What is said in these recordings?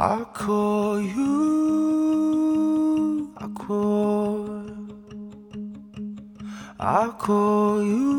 I call you, I call, I call you.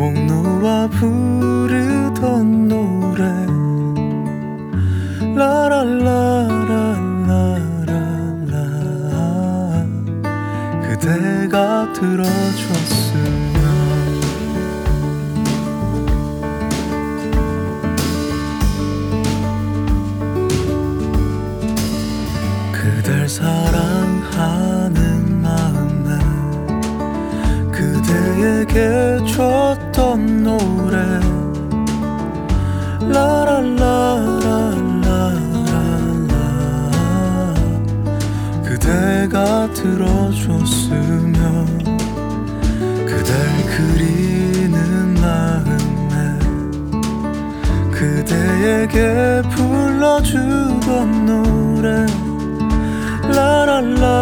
목 놓아 부르던 노래. 라라라라라라 그대가 들어줘. 그대에게 불러주던 노래. 라라라라라라.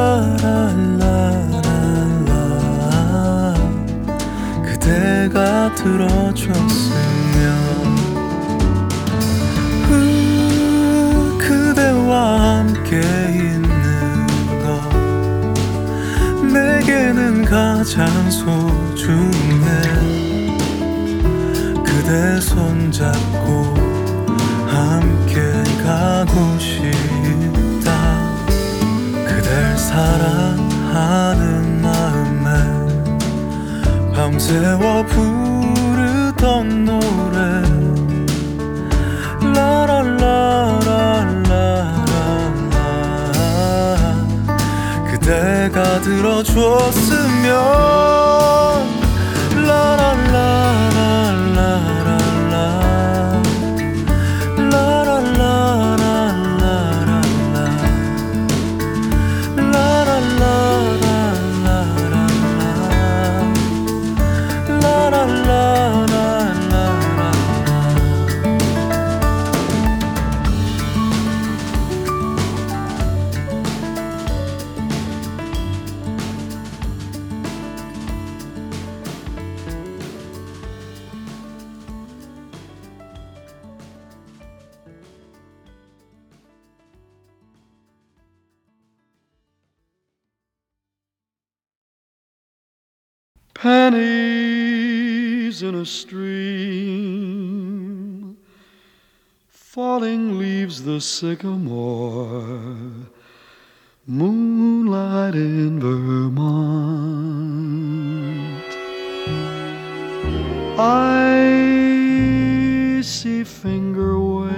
그대가 들어줬으면. 후, 그대와 함께 있는 것. 내게는 가장 소중해. 그대 함께 가고 싶다. 그댈 사랑하는 마음에 밤새워 부르던 노래. 라라라라라라. 그대가 들어줬으면 a stream. Falling leaves the sycamore, moonlight in Vermont. I see finger waves,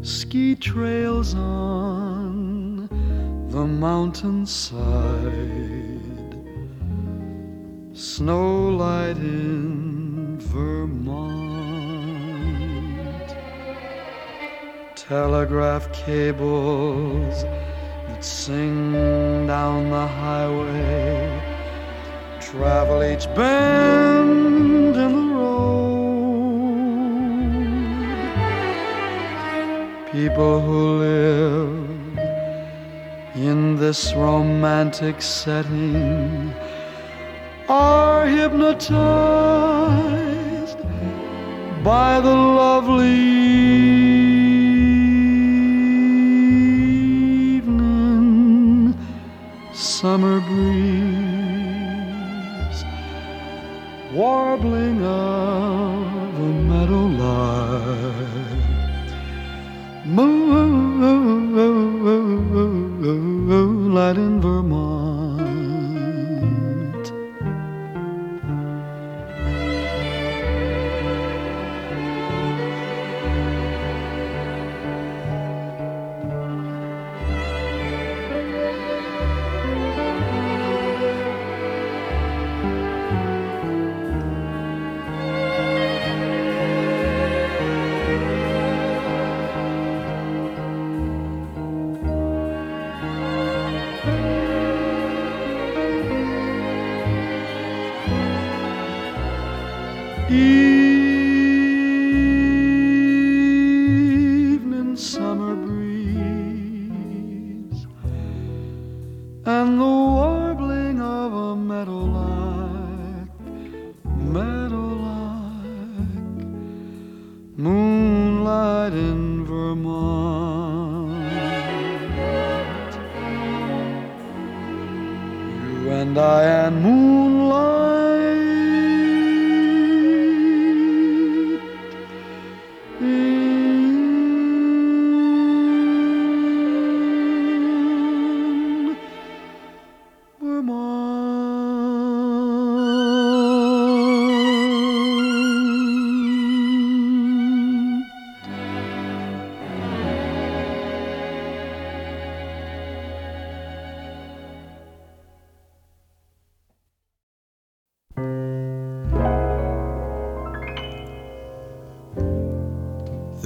ski trails on the mountainside, snowlight in Vermont, telegraph cables that sing down the highway, travel each bend in the road. People who live in this romantic setting are hypnotized by the lovely evening summer breeze warbling of a meadowlark moonlight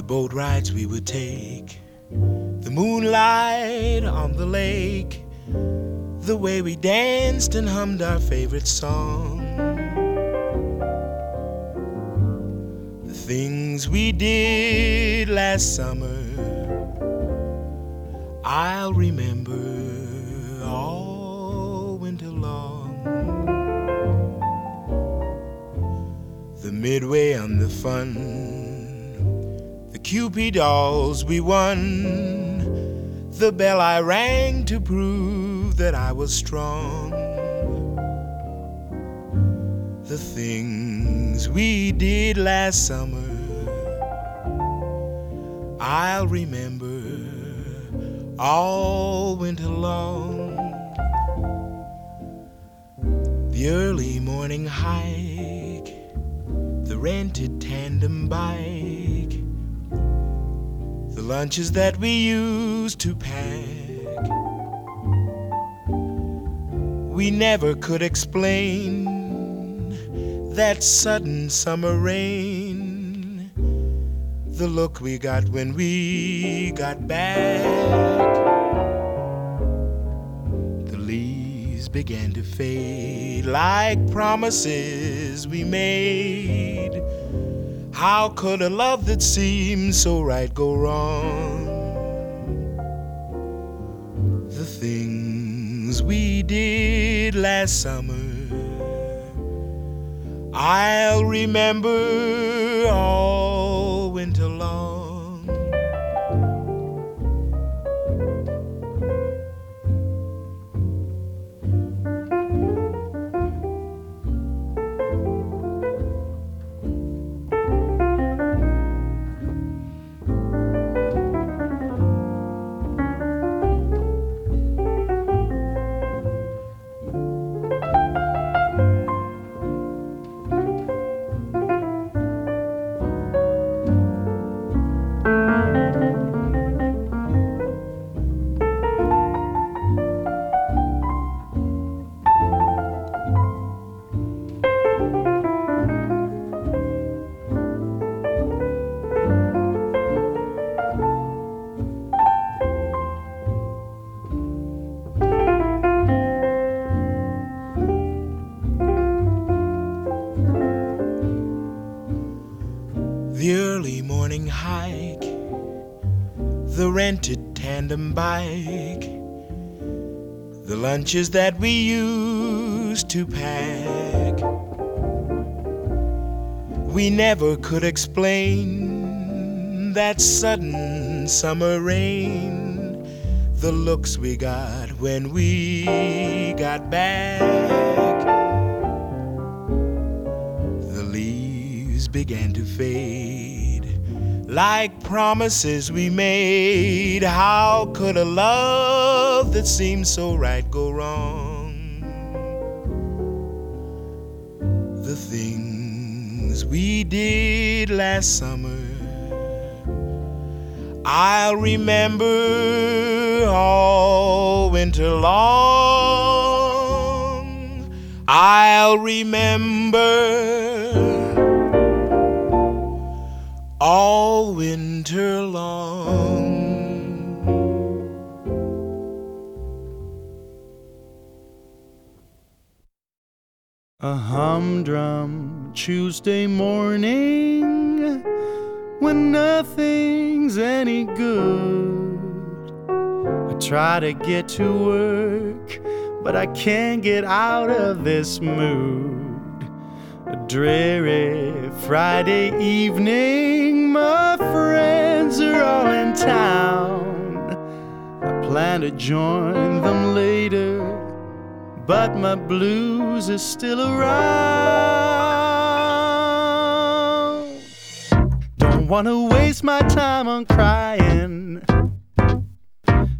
boat rides we would take, the moonlight on the lake, the way we danced and hummed our favorite song. The things we did last summer, I'll remember all winter long. The midway on the fun, Cupid dolls we won, the bell I rang to prove that I was strong. The things we did last summer, I'll remember all winter long. The early morning hike, the rented tandem bike, lunches that we used to pack. We never could explain that sudden summer rain, the look we got when we got back. The leaves began to fade like promises we made. How could a love that seemed so right go wrong? The things we did last summer, I'll remember all winter long. Tandem bike, the lunches that we used to pack. We never could explain that sudden summer rain, the looks we got when we got back. The leaves began to fade like promises we made. How could a love that seemed so right go wrong? The things we did last summer, I'll remember all winter long. I'll remember all winter long. A humdrum Tuesday morning when nothing's any good. I try to get to work, but I can't get out of this mood. A dreary Friday evening, my friends are all in town. I plan to join them later but my blues are still around. Don't wanna waste my time on crying.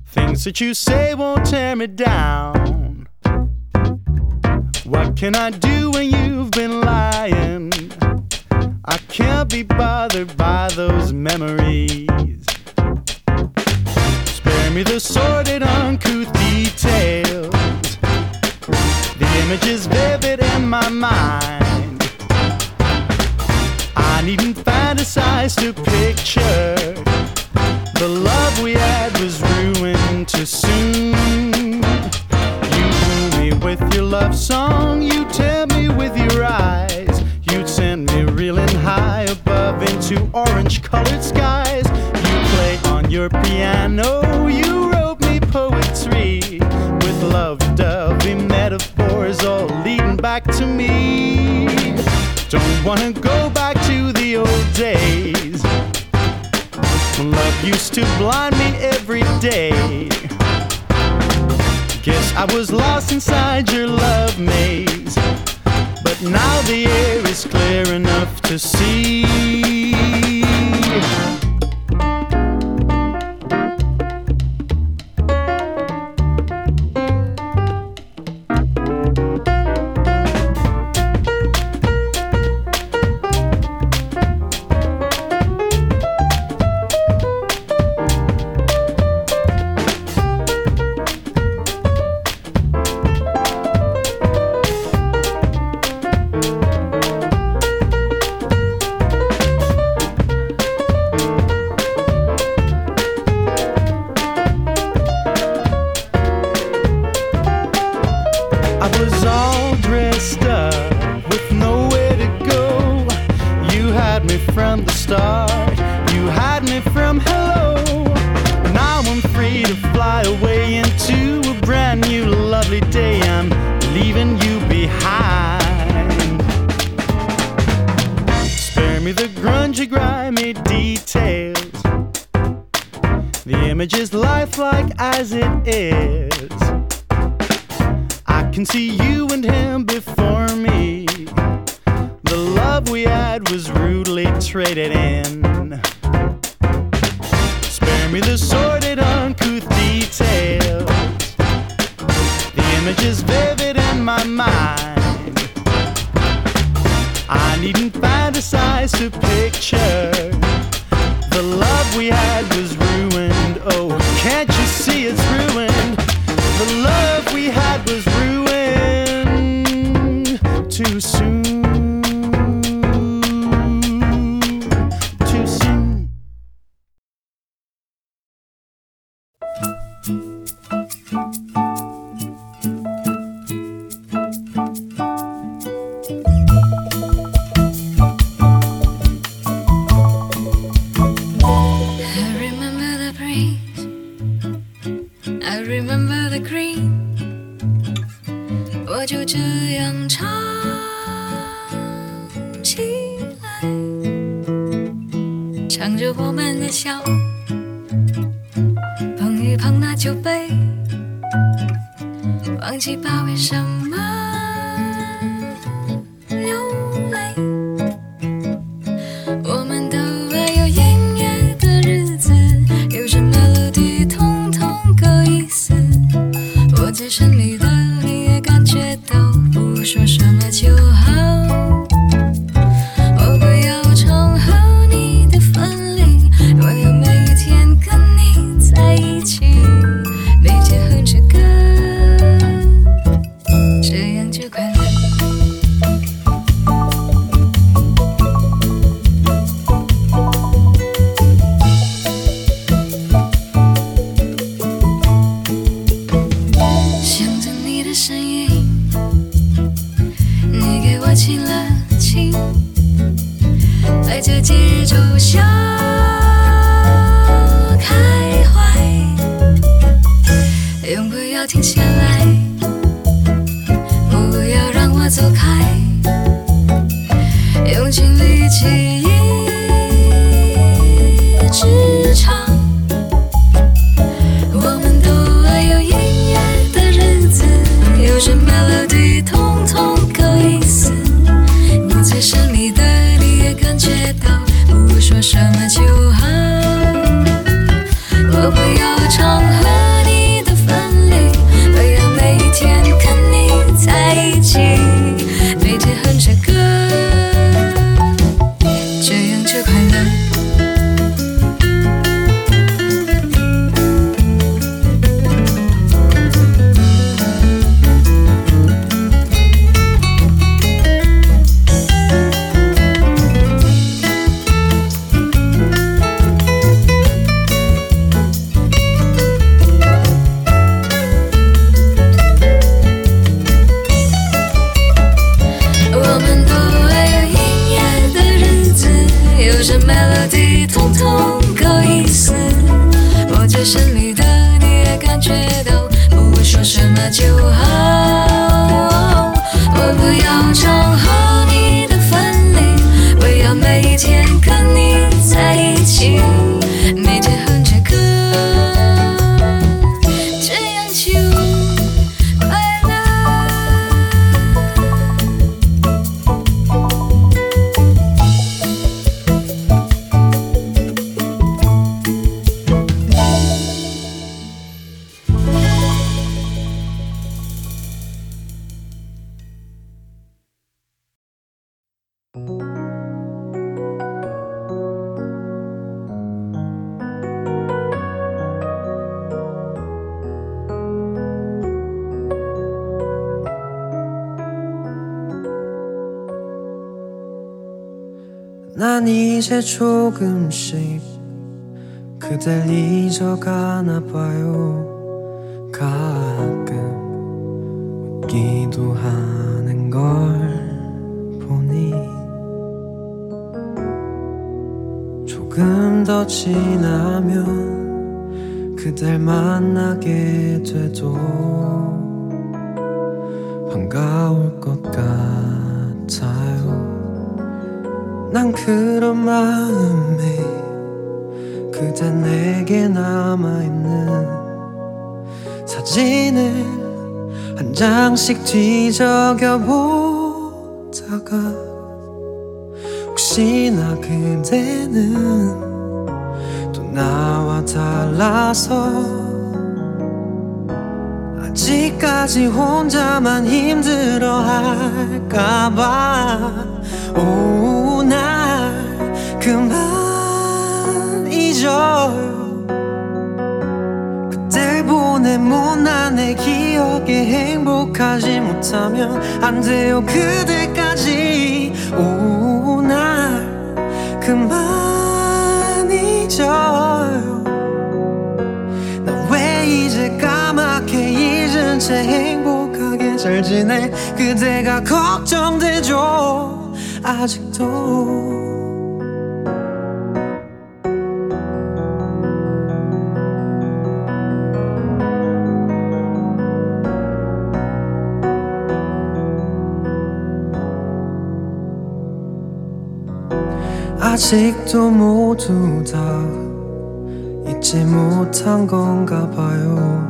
Things that you say won't tear me down. What can I do when you've been lying? I can't be bothered by those memories. Spare me the sordid, uncouth details. The image is vivid in my mind. I needn't fantasize to picture. The love we had was ruined too soon. You woo me with your love song, you tear me with your eyes. to orange colored skies. You play on your piano, you wrote me poetry with love dovey metaphors all leading back to me. Don't wanna go back to the old days when love used to blind me every day. Guess I was lost inside your love maze. But now the air is clear enough to see. 这节日，祝笑开怀，永不要停下。 이제 조금씩 그댈 잊어가나 봐요. 가끔 웃기도 하는 걸 보니 조금 더 지나면 그댈 만나게 돼도 반가울 것 같아 난 그런 마음에 그대 내게 남아있는 사진을 한 장씩 뒤적여 보다가 혹시나 그대는 또 나와 달라서 아직까지 혼자만 힘들어 할까봐 내 기억에 행복하지 못하면 안 돼요 그대까지. 오 날 그만 잊어요. 난왜 이제 까맣게 잊은 채 행복하게 잘 지내? 그대가 걱정되죠. 아직도 아직도 모두 다 잊지 못한 건가 봐요.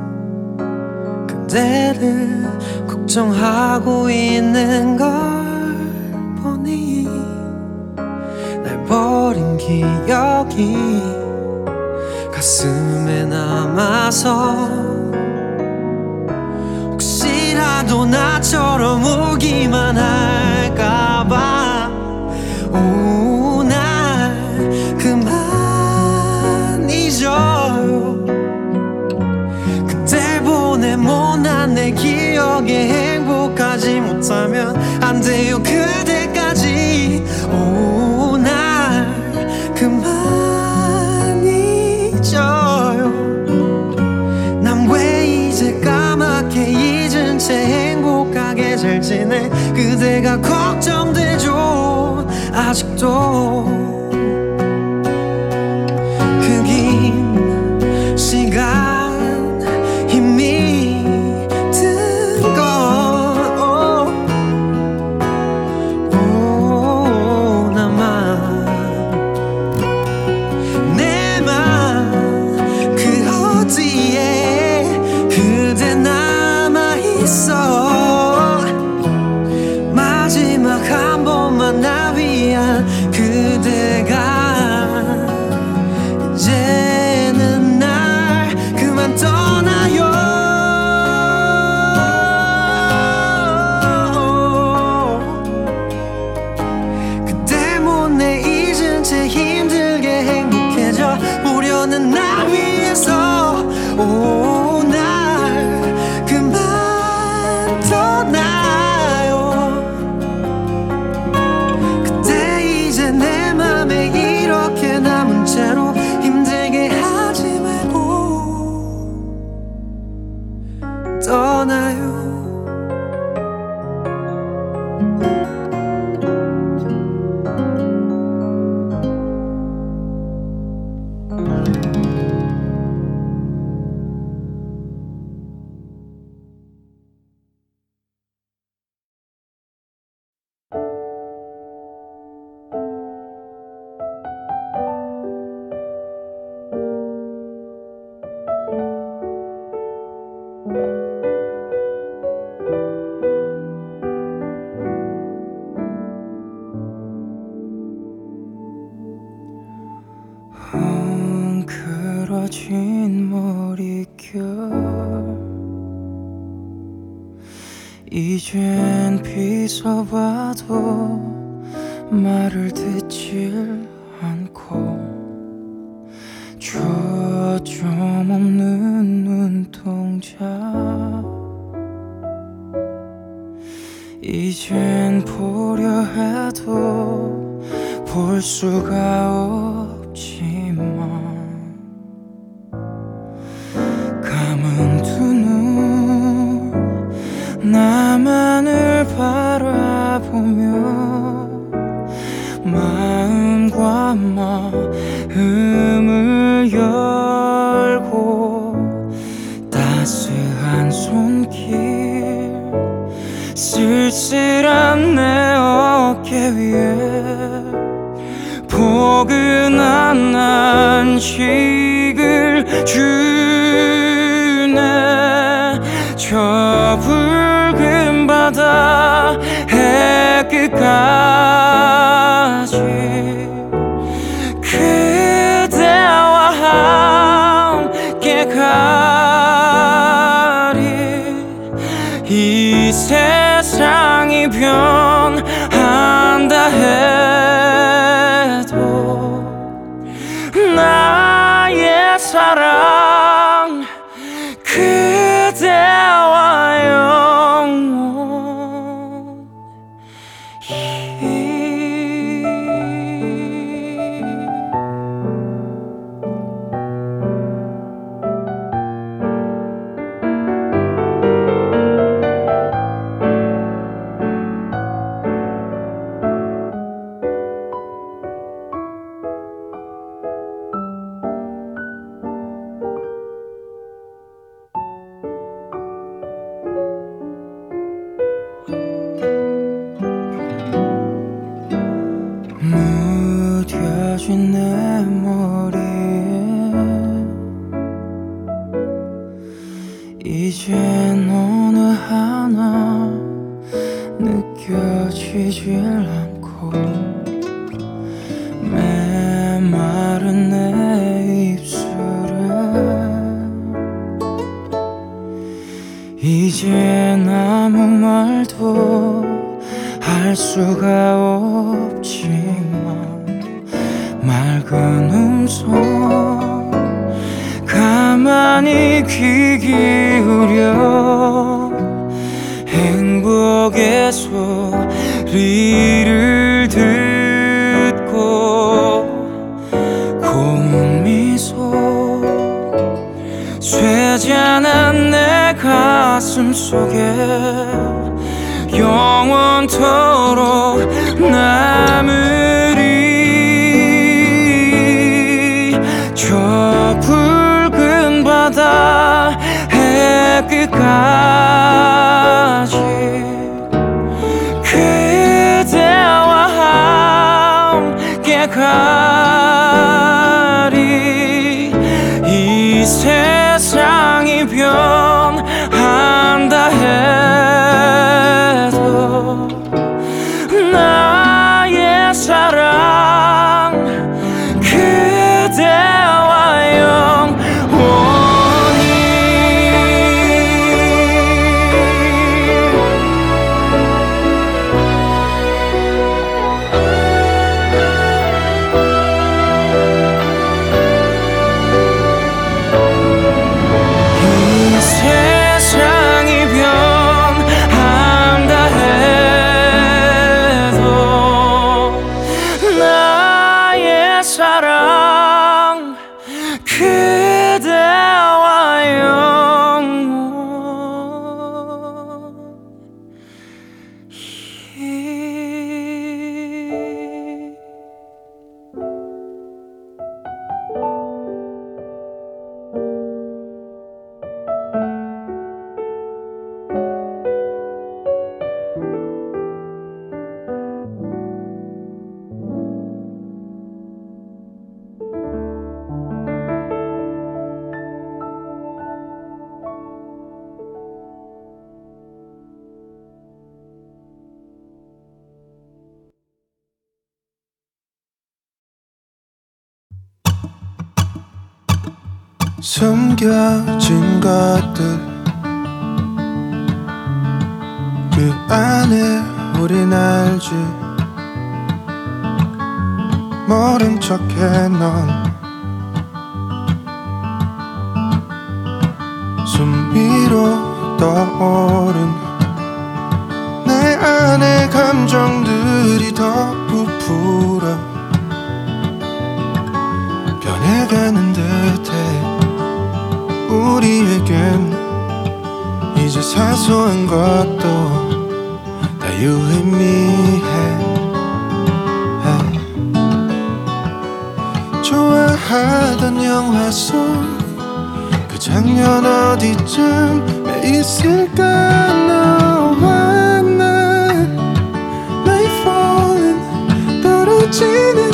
그대를 걱정하고 있는 걸 보니 날 버린 기억이 가슴에 남아서 혹시라도 나처럼 울기만 할까봐 못하면 안 돼요 그대까지. 오 날 그만 잊어요 난 왜 이제 까맣게 잊은 채 행복하게 잘 지내? 그대가 걱정되죠. 아직도 이젠 어느 하나 느껴지질 않고 메마른 내 입술에 이제 아무 말도 할 수가 없지만 맑은 음성 많이 귀 기울여 행복의 소리를 듣고 고운 미소 쇠잔한 내 가슴 속에 영원토록 남은 Ah. 숨겨진 것들. 그 안에 우린 알지. 모른 척해 넌. 숨비로 떠오른 내 안에 감정들이 더 부풀어 변해가는 우리에겐 이제 사소한 것도 다 유의미해. 좋아하던 영화 속 그 장면 어디쯤에 있을까? 너와 나 Night 떨어지는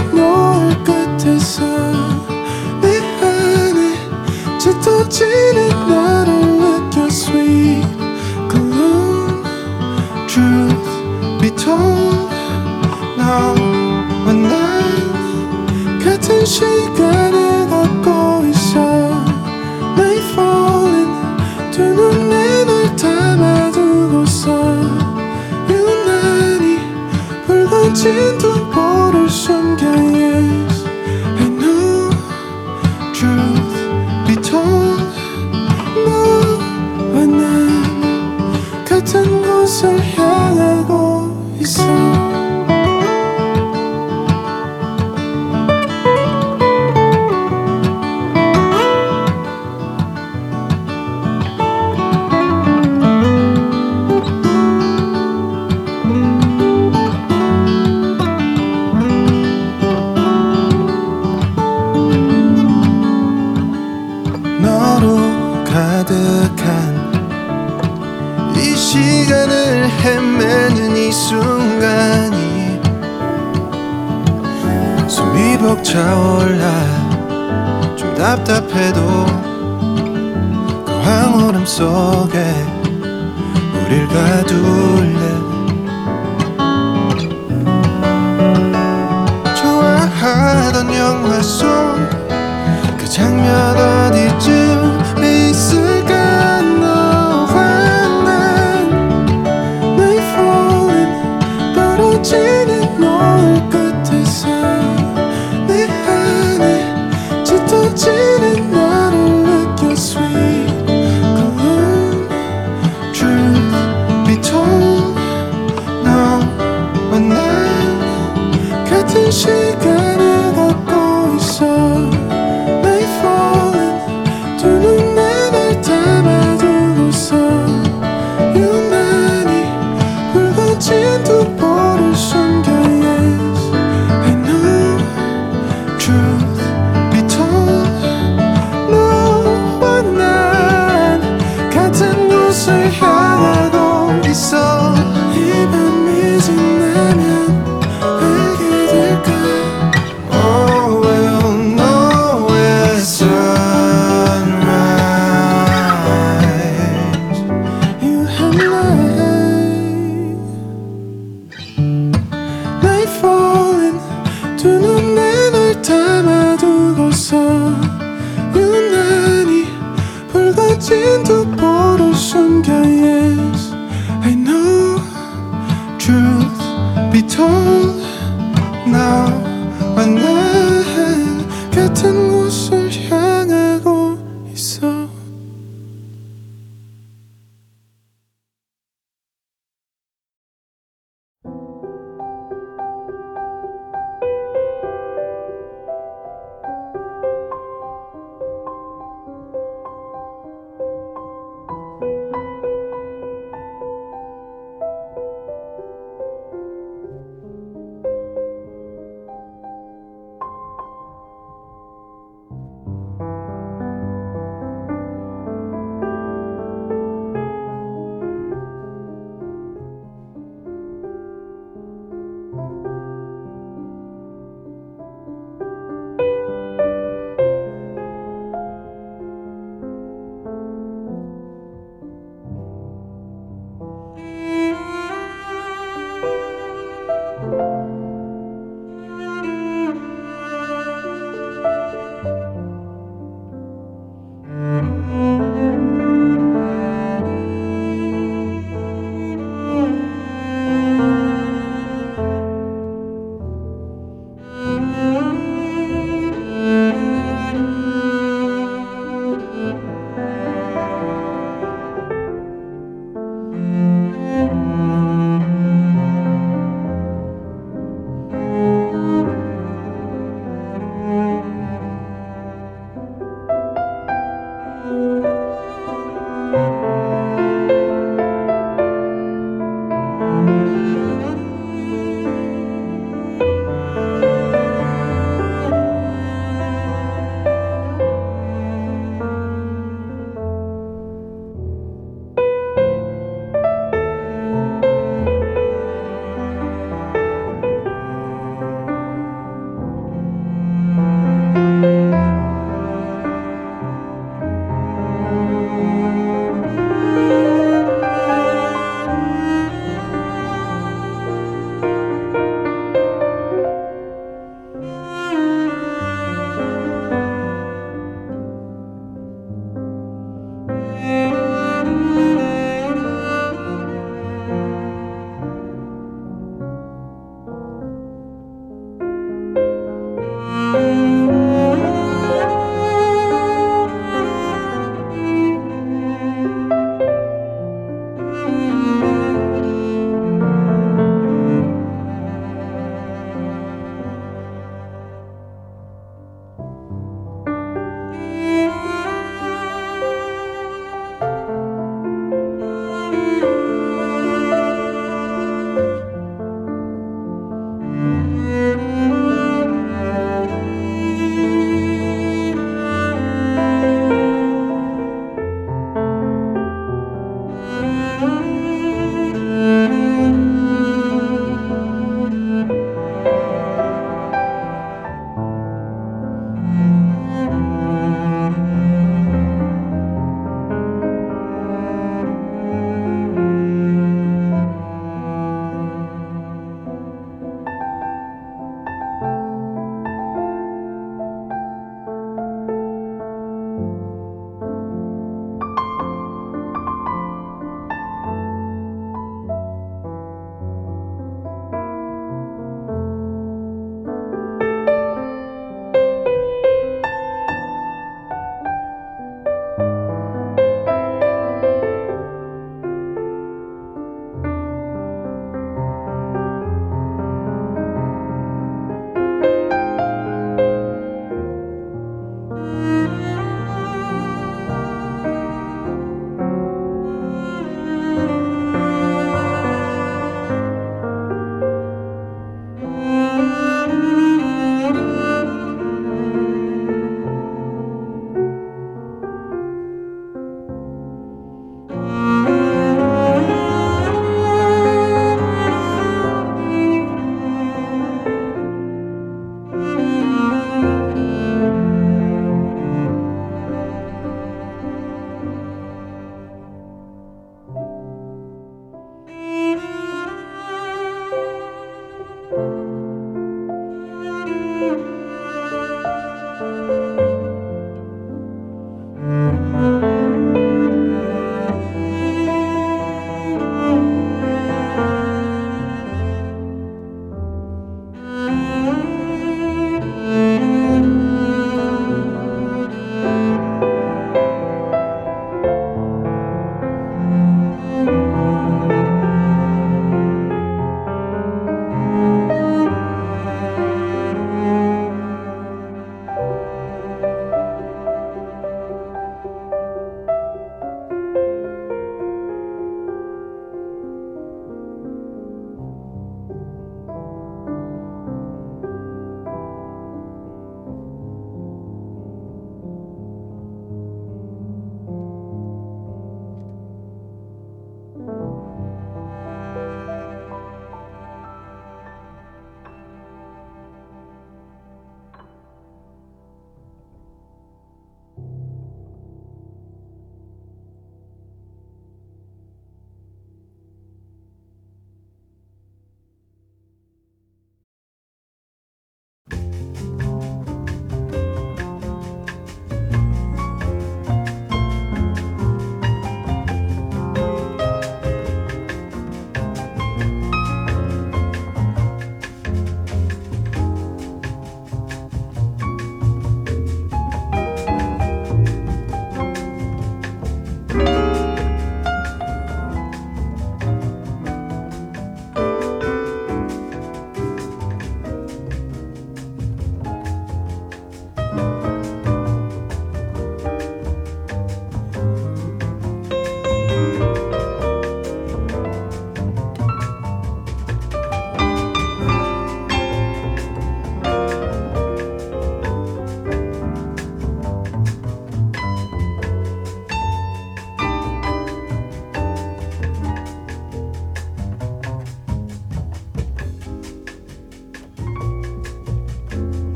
Música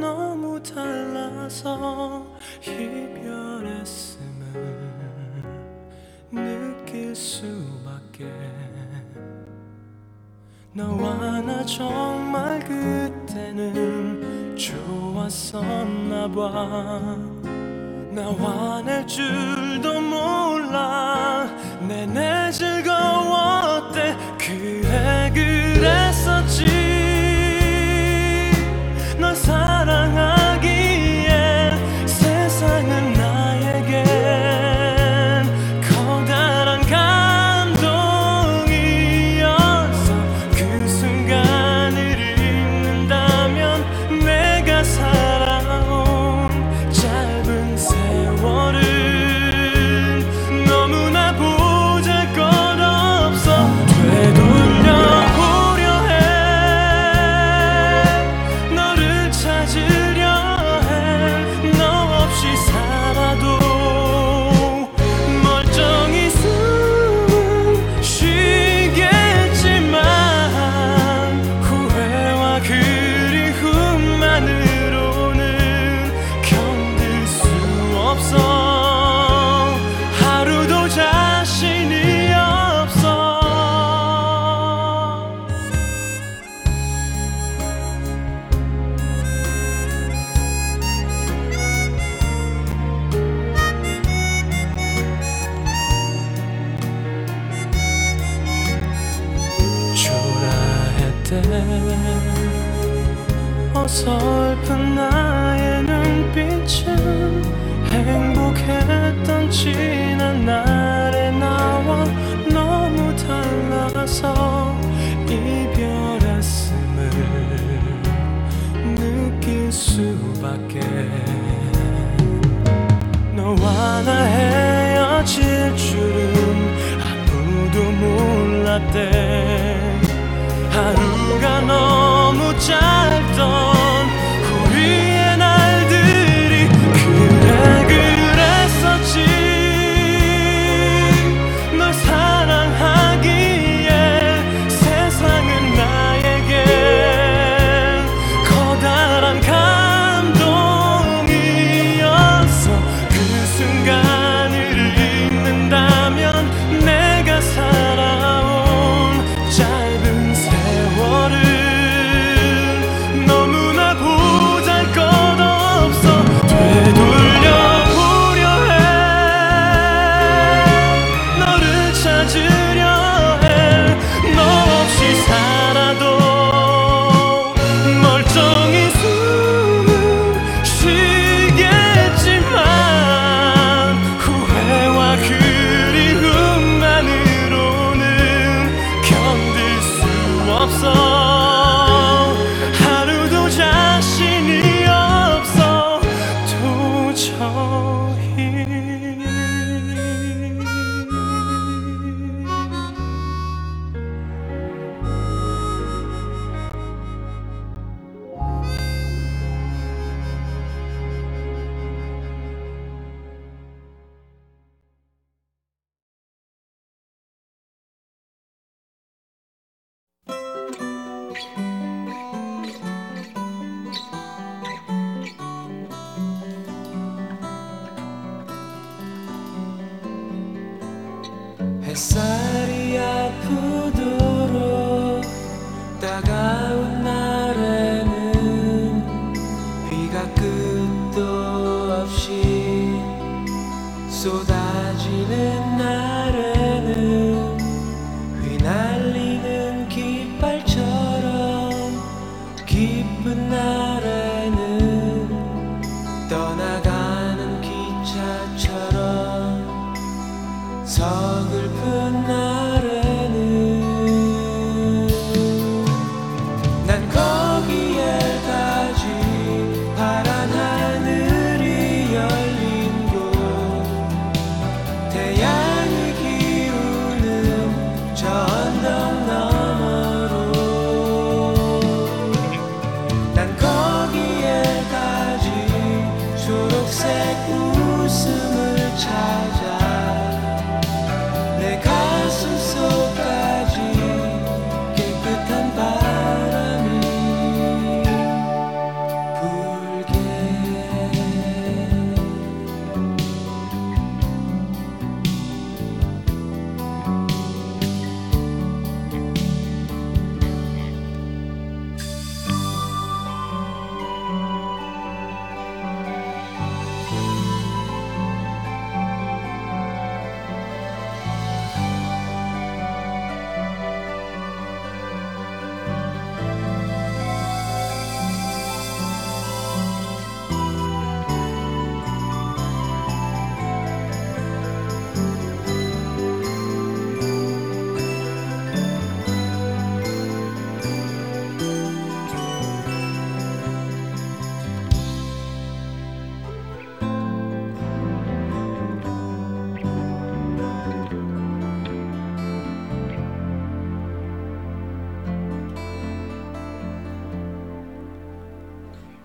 너무 달라서 이별했음을 느낄 수밖에. 너와 나 정말 그때는 좋았었나 봐. 나와 낼 줄도 몰라. 내내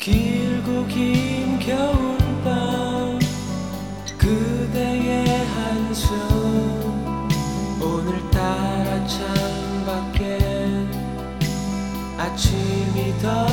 길고 긴 겨울밤 그대의 한숨 오늘따라 창밖엔 아침이 더